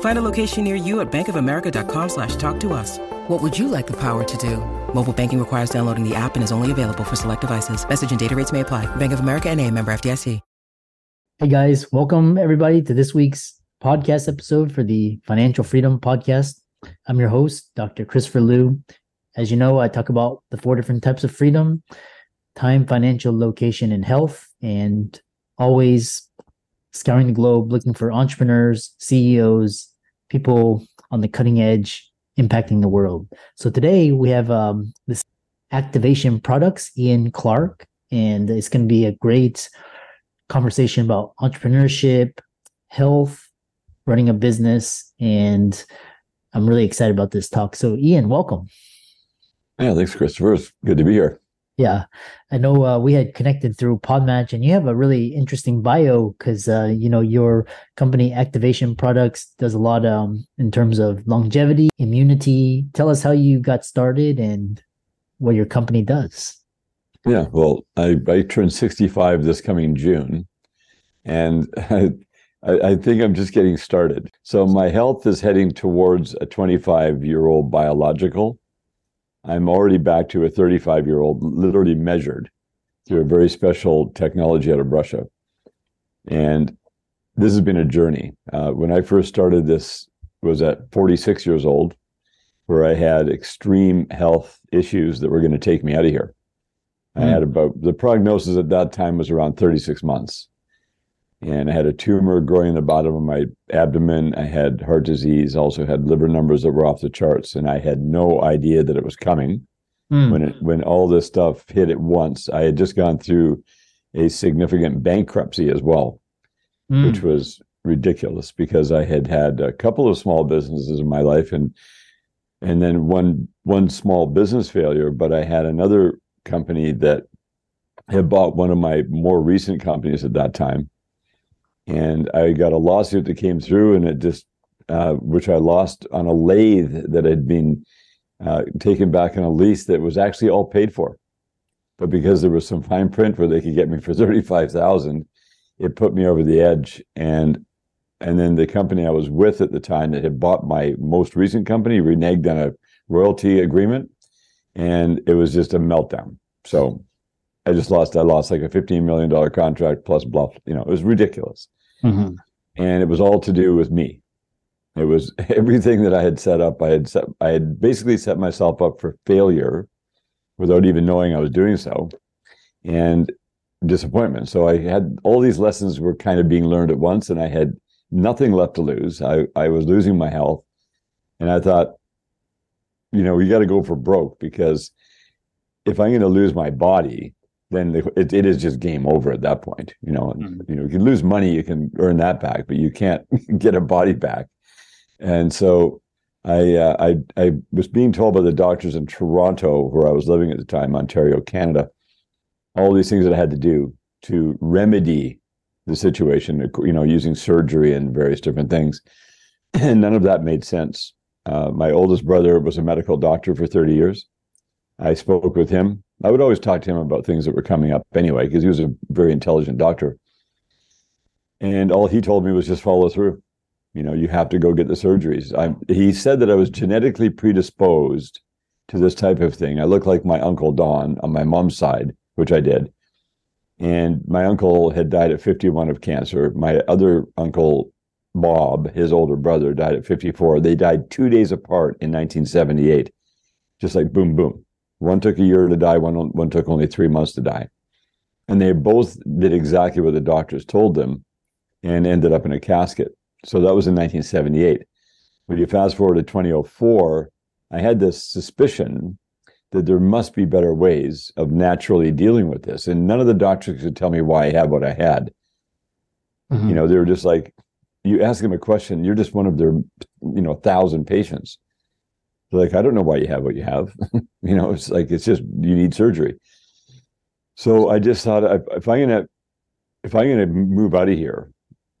Find a location near you at bankofamerica.com slash talk to us. What would you like the power to do? Mobile banking requires downloading the app and is only available for select devices. Message and data rates may apply. Bank of America and a member FDIC. Hey guys, welcome everybody to this week's podcast episode for the Financial Freedom Podcast. I'm your host, Dr. Christopher Loo. As you know, I talk about the four different types of freedom time, financial, location, and health, and always scouring the globe looking for entrepreneurs, CEOs, people on the cutting edge impacting the world. So today we have um, this activation products, Ian Clark, and it's going to be a great conversation about entrepreneurship, health, running a business, and I'm really excited about this talk. So, Ian, welcome. Yeah, thanks, Christopher. It's good to be here. Yeah, I know uh, we had connected through Podmatch, and you have a really interesting bio because uh, you know your company Activation Products does a lot um, in terms of longevity, immunity. Tell us how you got started and what your company does. Yeah, well, I, I turned 65 this coming June, and I, I think I'm just getting started. So my health is heading towards a 25 year old biological I'm already back to a 35 year old, literally measured through a very special technology out of Russia. And this has been a journey. Uh, when I first started this was at 46 years old, where I had extreme health issues that were going to take me out of here. Mm. I had hmm. about the prognosis at that time was around 36 months and I had a tumor growing in the bottom of my abdomen. I had heart disease, also had liver numbers that were off the charts, and I had no idea that it was coming. Mm. When it, when all this stuff hit at once, I had just gone through a significant bankruptcy as well, mm. which was ridiculous because I had had a couple of small businesses in my life, and and then one one small business failure. But I had another company that had bought one of my more recent companies at that time and I got a lawsuit that came through, and it just uh, which I lost on a lathe that had been uh, taken back on a lease that was actually all paid for, but because there was some fine print where they could get me for thirty five thousand, it put me over the edge, and and then the company I was with at the time that had bought my most recent company reneged on a royalty agreement, and it was just a meltdown. So I just lost. I lost like a fifteen million dollar contract plus bluff. You know, it was ridiculous. Mm-hmm. And it was all to do with me. It was everything that I had set up. I had set, I had basically set myself up for failure without even knowing I was doing so, and disappointment. So I had all these lessons were kind of being learned at once, and I had nothing left to lose. I I was losing my health, and I thought, you know, we got to go for broke because if I'm going to lose my body, then the, it, it is just game over at that point. You know, mm-hmm. you know, you can lose money, you can earn that back, but you can't get a body back. And so I, uh, I, I was being told by the doctors in Toronto, where I was living at the time, Ontario, Canada, all these things that I had to do to remedy the situation. You know, using surgery and various different things, and none of that made sense. Uh, my oldest brother was a medical doctor for 30 years. I spoke with him I would always talk to him about things that were coming up anyway, because he was a very intelligent doctor. And all he told me was just follow through. You know, you have to go get the surgeries. I, he said that I was genetically predisposed to this type of thing. I look like my uncle Don on my mom's side, which I did. And my uncle had died at 51 of cancer. My other uncle, Bob, his older brother, died at 54. They died two days apart in 1978 just like boom, boom. One took a year to die, one, one took only three months to die. And they both did exactly what the doctors told them and ended up in a casket. So that was in 1978. When you fast forward to 2004, I had this suspicion that there must be better ways of naturally dealing with this. And none of the doctors could tell me why I had what I had. Mm-hmm. You know, they were just like, you ask them a question, you're just one of their, you know, thousand patients. They're like, I don't know why you have what you have. you know, it's like it's just you need surgery. So I just thought if I'm gonna if I'm gonna move out of here,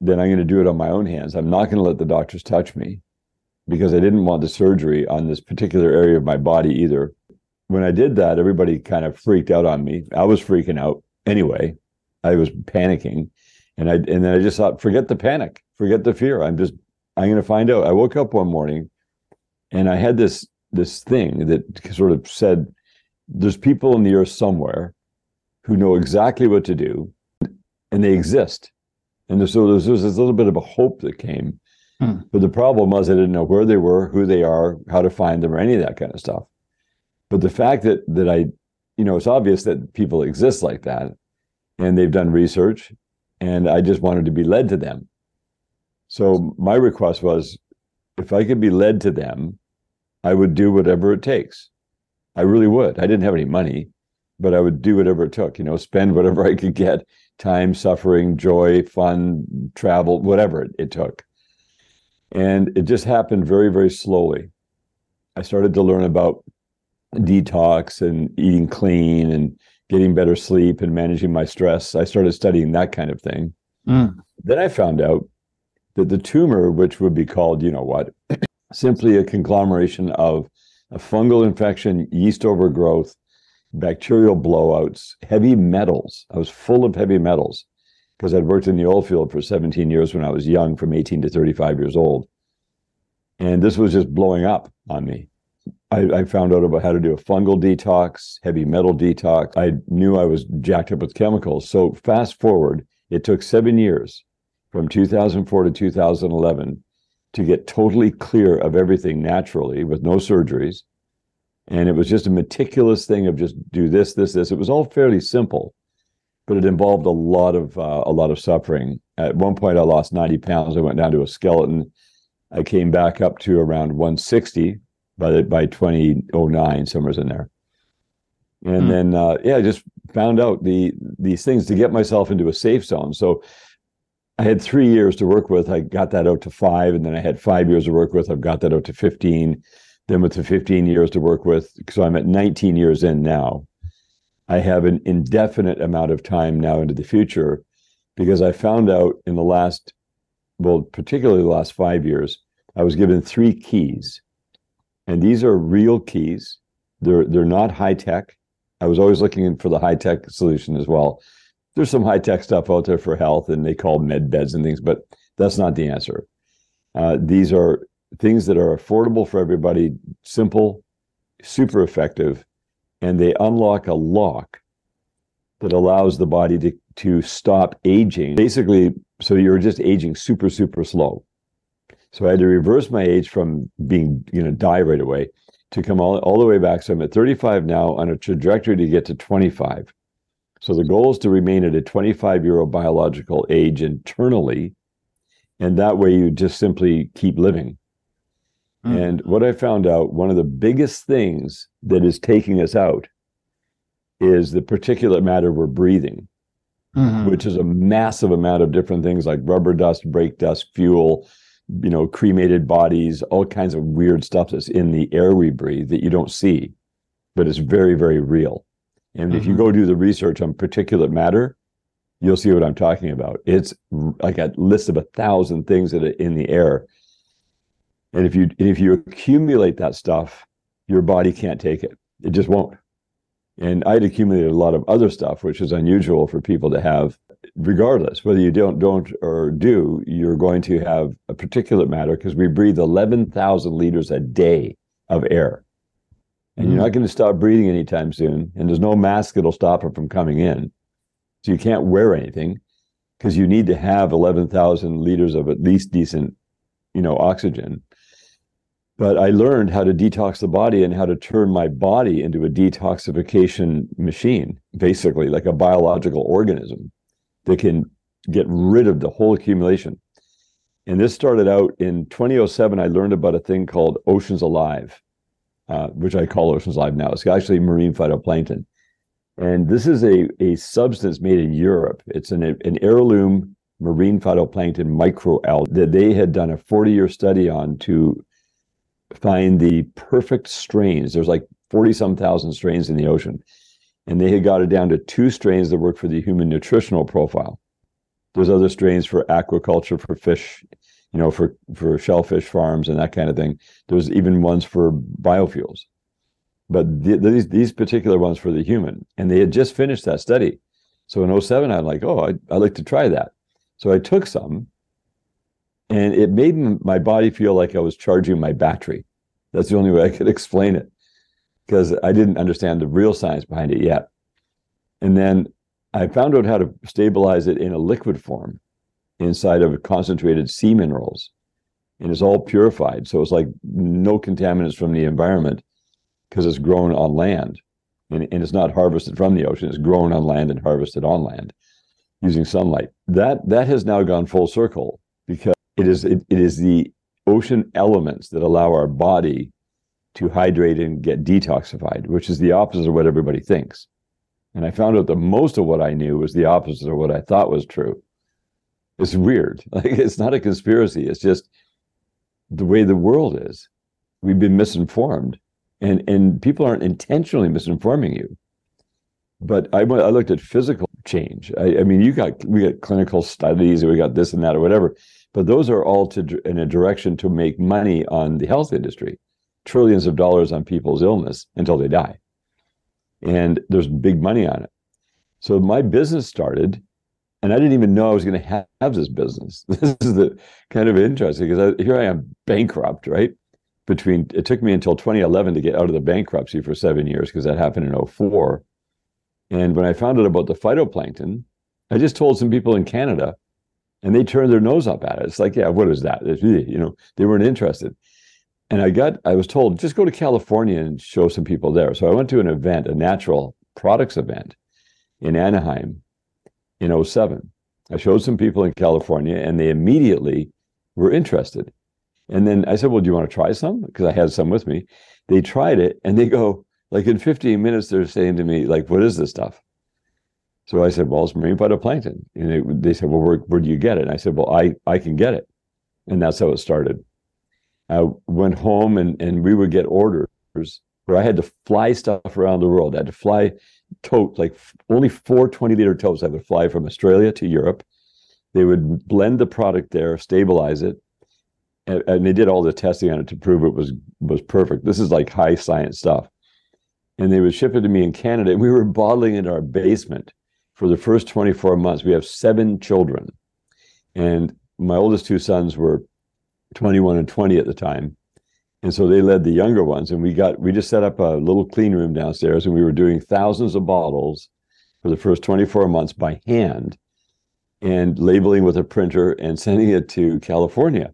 then I'm gonna do it on my own hands. I'm not gonna let the doctors touch me because I didn't want the surgery on this particular area of my body either. When I did that, everybody kind of freaked out on me. I was freaking out anyway. I was panicking. And I and then I just thought, forget the panic, forget the fear. I'm just I'm gonna find out. I woke up one morning and I had this this thing that sort of said, "There's people in the earth somewhere who know exactly what to do, and they exist." And so there was, this little bit of a hope that came. Hmm. But the problem was I didn't know where they were, who they are, how to find them, or any of that kind of stuff. But the fact that that I, you know, it's obvious that people exist like that, and they've done research, and I just wanted to be led to them. So my request was, if I could be led to them, I would do whatever it takes. I really would. I didn't have any money, but I would do whatever it took, you know, spend whatever I could get time, suffering, joy, fun, travel, whatever it, it took. And it just happened very, very slowly. I started to learn about detox and eating clean and getting better sleep and managing my stress. I started studying that kind of thing. Mm. Then I found out that the tumor, which would be called, you know what, simply a conglomeration of a fungal infection, yeast overgrowth, bacterial blowouts, heavy metals. I was full of heavy metals because I'd worked in the oil field for 17 years when I was young, from 18 to 35 years old. And this was just blowing up on me. I, I, found out about how to do a fungal detox, heavy metal detox. I knew I was jacked up with chemicals. So fast forward, it took seven years from 2004 to 2011 to get totally clear of everything naturally with no surgeries. And it was just a meticulous thing of just do this, this, this. It was all fairly simple, but it involved a lot of uh, a lot of suffering. At one point, I lost 90 pounds. I went down to a skeleton. I came back up to around 160 by the, by 2009, somewhere's in there. And mm. then, uh, yeah, I just found out the these things to get myself into a safe zone. So I had three years to work with. I got that out to five, and then I had five years to work with. I've got that out to 15. Then with the 15 years to work with, so I'm at 19 years in now. I have an indefinite amount of time now into the future because I found out in the last, well, particularly the last five years, I was given three keys. And these are real keys. They're they're not high tech. I was always looking for the high tech solution as well there's some high tech stuff out there for health, and they call med beds and things, but that's not the answer. Uh, these are things that are affordable for everybody, simple, super effective, and they unlock a lock that allows the body to to stop aging. Basically, so you're just aging super super slow. So I had to reverse my age from being you know die right away to come all, all the way back. So I'm at 35 now on a trajectory to get to 25. So the goal is to remain at a 25 year old biological age internally. And that way you just simply keep living. Mm. And what I found out, one of the biggest things that is taking us out is the particulate matter we're breathing, mm-hmm. which is a massive amount of different things like rubber dust, brake dust, fuel, you know, cremated bodies, all kinds of weird stuff that's in the air we breathe that you don't see, but it's very, very real. And mm-hmm. if you mm-hmm. go do the research on particulate matter, you'll see what I'm talking about. It's like a list of a thousand things that are in the air. And if you if you accumulate that stuff, your body can't take it. It just won't. And I'd accumulated a lot of other stuff, which is unusual for people to have. Regardless, whether you don't don't or do, you're going to have a particulate matter because we breathe 11,000 liters a day of air and mm-hmm. you're not going to stop breathing anytime soon. And there's no mask that'll stop it from coming in. So you can't wear anything because you need to have 11,000 liters of at least decent, you know, oxygen. but I learned how to detox the body and how to turn my body into a detoxification machine, basically like a biological organism that can get rid of the whole accumulation. And this started out in 2007. I learned about a thing called Oceans Alive, uh, which I call Oceans Live now. It's actually marine phytoplankton. And this is a, a substance made in Europe. It's an, an heirloom marine phytoplankton microalgae that they had done a 40 year study on to find the perfect strains. There's like 40 some thousand strains in the ocean. And they had got it down to two strains that work for the human nutritional profile. There's other strains for aquaculture, for fish, you know, for, for shellfish farms and that kind of thing. There's even ones for biofuels. But the, these, these particular ones for the human. And they had just finished that study. So in 07, I'm like, oh, I, I'd like to try that. So I took some and it made my body feel like I was charging my battery. That's the only way I could explain it because I didn't understand the real science behind it yet. And then I found out how to stabilize it in a liquid form inside of concentrated sea minerals. And it's all purified. So it's like no contaminants from the environment because it's grown on land. And, and it's not harvested from the ocean, it's grown on land and harvested on land using sunlight. That that has now gone full circle because it is it, it is the ocean elements that allow our body to hydrate and get detoxified, which is the opposite of what everybody thinks. And I found out that most of what I knew was the opposite of what I thought was true. It's weird. Like it's not a conspiracy. It's just the way the world is. We've been misinformed, and and people aren't intentionally misinforming you. But I I looked at physical change. I, I mean, you got we got clinical studies, we got this and that or whatever. But those are all to in a direction to make money on the health industry, trillions of dollars on people's illness until they die, and there's big money on it. So my business started, and I didn't even know I was going to have, have this business. This is the kind of interesting because here I am bankrupt, right? Between it took me until 2011 to get out of the bankruptcy for seven years because that happened in 04. And when I found out about the phytoplankton, I just told some people in Canada and they turned their nose up at it. It's like, yeah, what is that? It's, you know, they weren't interested. And I got, I was told, just go to California and show some people there. So I went to an event, a natural products event in Anaheim in 07. I showed some people in California and they immediately were interested. And then I said, well, do you want to try some? Because I had some with me. They tried it and they go, like in 15 minutes, they're saying to me, like, what is this stuff? So I said, well, it's marine phytoplankton. And they, said, well, where, where do you get it? And I said, well, I, I can get it. And that's how it started. I went home and, and we would get orders where I had to fly stuff around the world. I had to fly tote, like only four 20 liter totes. I would fly from Australia to Europe. They would blend the product there, stabilize it. And, and they did all the testing on it to prove it was was perfect. This is like high science stuff. And they would ship it to me in Canada. And we were bottling it in our basement for the first 24 months. We have seven children. And my oldest two sons were 21 and 20 at the time. And so they led the younger ones. And we got, we just set up a little clean room downstairs and we were doing thousands of bottles for the first 24 months by hand and labeling with a printer and sending it to California.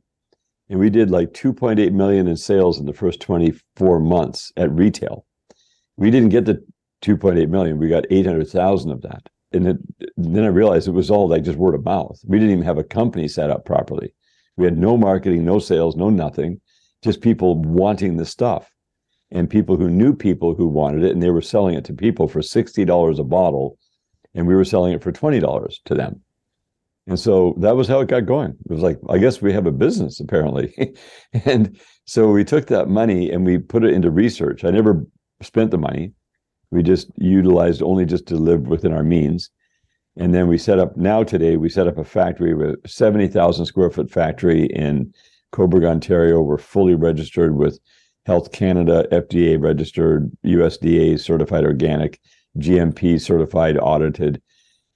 And we did like 2.8 million in sales in the first 24 months at retail. We didn't get the 2.8 million, we got 800,000 of that and it, then I realized it was all like just word of mouth. We didn't even have a company set up properly. We had no marketing, no sales, no nothing, just people wanting the stuff and people who knew people who wanted it and they were selling it to people for $60 a bottle and we were selling it for $20 to them. And so that was how it got going. It was like, I guess we have a business apparently. and so we took that money and we put it into research. I never spent the money. We just utilized only just to live within our means. And then we set up now today, we set up a factory with 70,000 square foot factory in Cobourg, Ontario. We're fully registered with Health Canada, FDA registered, USDA certified organic, GMP certified audited.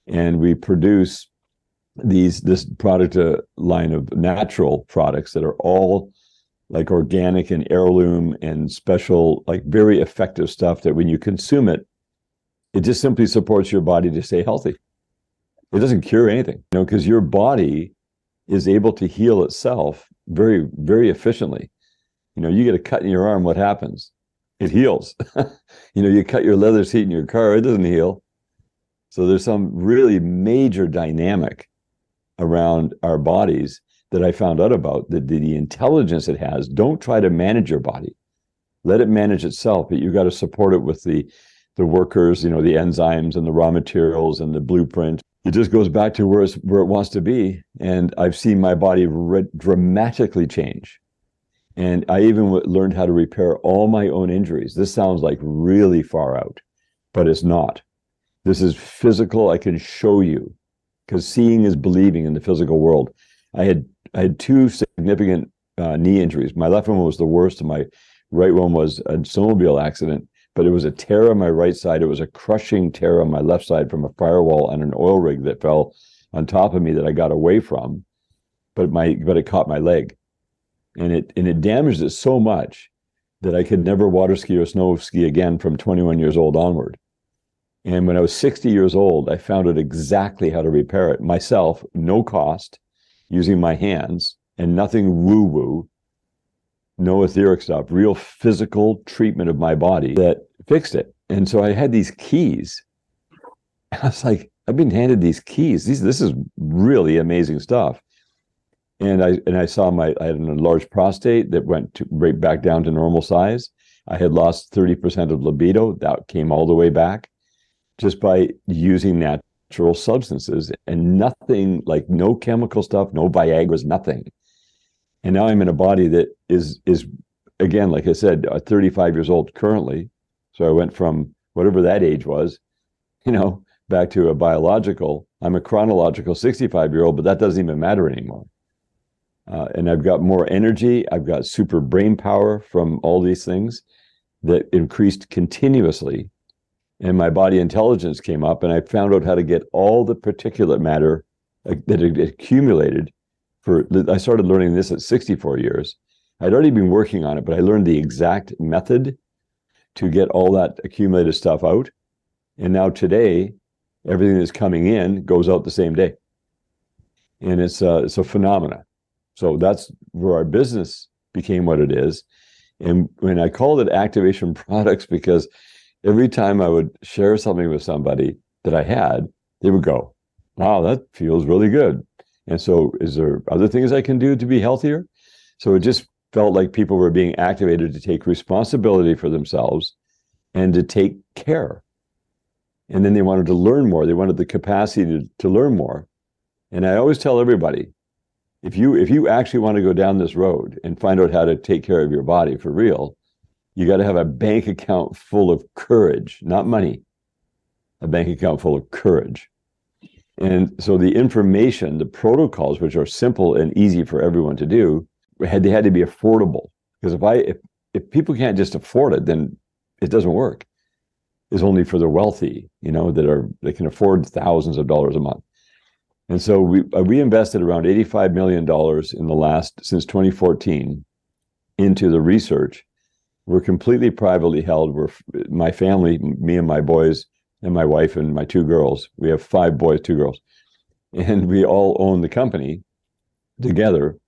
And we produce these this product uh, line of natural products that are all like organic and heirloom and special, like very effective stuff that when you consume it, it just simply supports your body to stay healthy. It doesn't cure anything, you know, because your body is able to heal itself very, very efficiently. You know, you get a cut in your arm, what happens? It heals. you know, you cut your leather seat in your car, it doesn't heal. So there's some really major dynamic around our bodies that I found out about, the, the, the intelligence it has. Don't try to manage your body. Let it manage itself, but you got to support it with the the workers, you know, the enzymes and the raw materials and the blueprint. It just goes back to where where it wants to be. And I've seen my body re- dramatically change. And I even w- learned how to repair all my own injuries. This sounds like really far out, but it's not. This is physical. I can show you because seeing is believing in the physical world. I had I had two significant uh, knee injuries. My left one was the worst, and my right one was a snowmobile accident but it was a tear on my right side. It was a crushing tear on my left side from a firewall and an oil rig that fell on top of me that I got away from. But my but it caught my leg, and it and it damaged it so much that I could never water ski or snow ski again from 21 years old onward. And when I was 60 years old, I found out exactly how to repair it myself, no cost, using my hands and nothing woo woo, no etheric stuff, real physical treatment of my body that fixed it. And so I had these keys. And I was like, I've been handed these keys. These this is really amazing stuff. And I and I saw my I had an enlarged prostate that went to, right back down to normal size. I had lost 30% of libido. That came all the way back just by using natural substances and nothing like no chemical stuff, no Viagra's, nothing. And now I'm in a body that is is again, like I said, uh, 35 years old currently. So I went from whatever that age was, you know, back to a biological. I'm a chronological 65 year old, but that doesn't even matter anymore. Uh, and I've got more energy. I've got super brain power from all these things that increased continuously. And my body intelligence came up, and I found out how to get all the particulate matter uh, that had accumulated. For I started learning this at 64 years. I'd already been working on it, but I learned the exact method to get all that accumulated stuff out. And now today, everything that's coming in goes out the same day. And it's a, it's a phenomena. So that's where our business became what it is. And when I called it activation products, because every time I would share something with somebody that I had, they would go, wow, that feels really good. And so, is there other things I can do to be healthier? So it just felt like people were being activated to take responsibility for themselves and to take care. And then they wanted to learn more. They wanted the capacity to, to learn more. And I always tell everybody, if you if you actually want to go down this road and find out how to take care of your body for real, you got to have a bank account full of courage, not money. A bank account full of courage. And so the information, the protocols, which are simple and easy for everyone to do, had they had to be affordable. Because if I if if people can't just afford it, then it doesn't work. It's only for the wealthy, you know, that are they can afford thousands of dollars a month. And so we uh, we invested around eighty five million dollars in the last since 2014 into the research. We're completely privately held. We're my family, me and my boys, and my wife and my two girls. We have five boys, two girls, and we all own the company together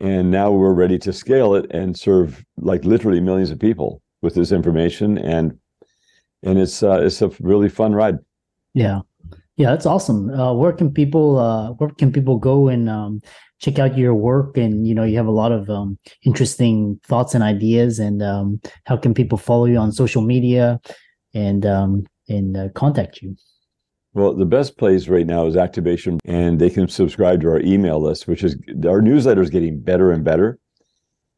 and now we're ready to scale it and serve like literally millions of people with this information. And and it's uh, it's a really fun ride. Yeah. Yeah that's awesome. Uh, where can people uh, where can people go and um, check out your work? And you know you have a lot of um, interesting thoughts and ideas. And um, how can people follow you on social media and um, and uh, contact you well, the best place right now is activation, and they can subscribe to our email list, which is our newsletter is getting better and better.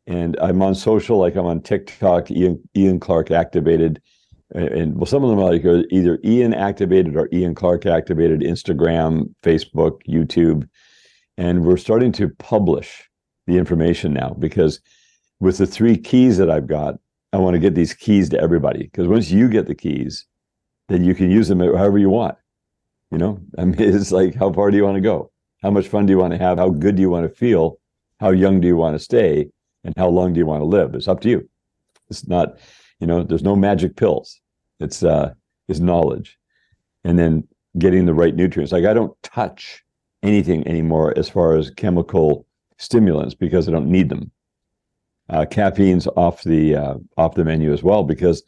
And I'm on social, like I'm on TikTok, Ian, Ian Clark Activated. And well, some of them are like either Ian Activated or Ian Clark Activated, Instagram, Facebook, YouTube. And we're starting to publish the information now because with the three keys that I've got, I want to get these keys to everybody. Because once you get the keys, then you can use them however you want. You know, I mean, it's like, how far do you want to go? How much fun do you want to have? How good do you want to feel? How young do you want to stay? And how long do you want to live? It's up to you. It's not, you know, there's no magic pills. It's uh, it's knowledge, and then getting the right nutrients. Like I don't touch anything anymore as far as chemical stimulants because I don't need them. uh, caffeine's off the uh, off the menu as well because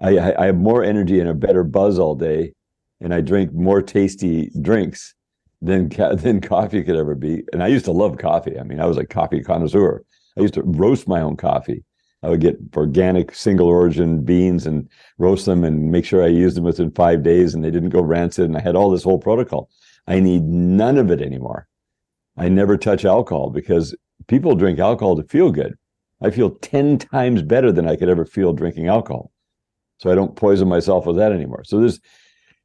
I, I have more energy and a better buzz all day, and I drink more tasty drinks than than coffee could ever be. And I used to love coffee. I mean, I was a coffee connoisseur. I used to roast my own coffee. I would get organic single origin beans and roast them and make sure I used them within five days and they didn't go rancid. And I had all this whole protocol. I need none of it anymore. I never touch alcohol because people drink alcohol to feel good. I feel 10 times better than I could ever feel drinking alcohol. So I don't poison myself with that anymore. So there's,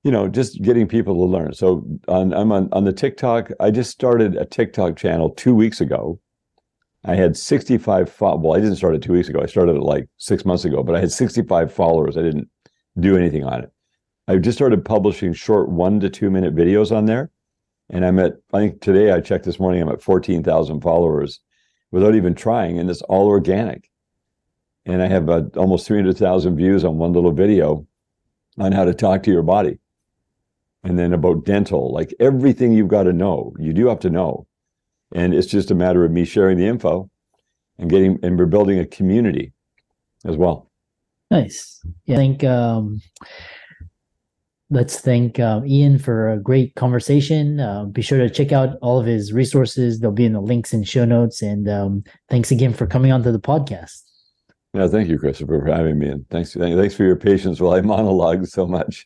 you know, just getting people to learn. So on, I'm on, on the TikTok. I just started a TikTok channel two weeks ago. I had 65, fo- well, I didn't start it two weeks ago. I started it like six months ago, but I had 65 followers. I didn't do anything on it. I just started publishing short one to two minute videos on there. And I'm at, I think today I checked this morning, I'm at 14,000 followers without even trying. And it's all organic. And I have uh, almost 300,000 views on one little video on how to talk to your body. And then about dental, like everything you've got to know, you do have to know. And it's just a matter of me sharing the info and getting, and we're building a community as well. Nice. Yeah, I think um, let's thank um, Ian for a great conversation. Uh, be sure to check out all of his resources. They'll be in the links and show notes. And um, thanks again for coming onto the podcast. Yeah, thank you, Christopher, for having me. And thanks, thanks for your patience while I monologue so much.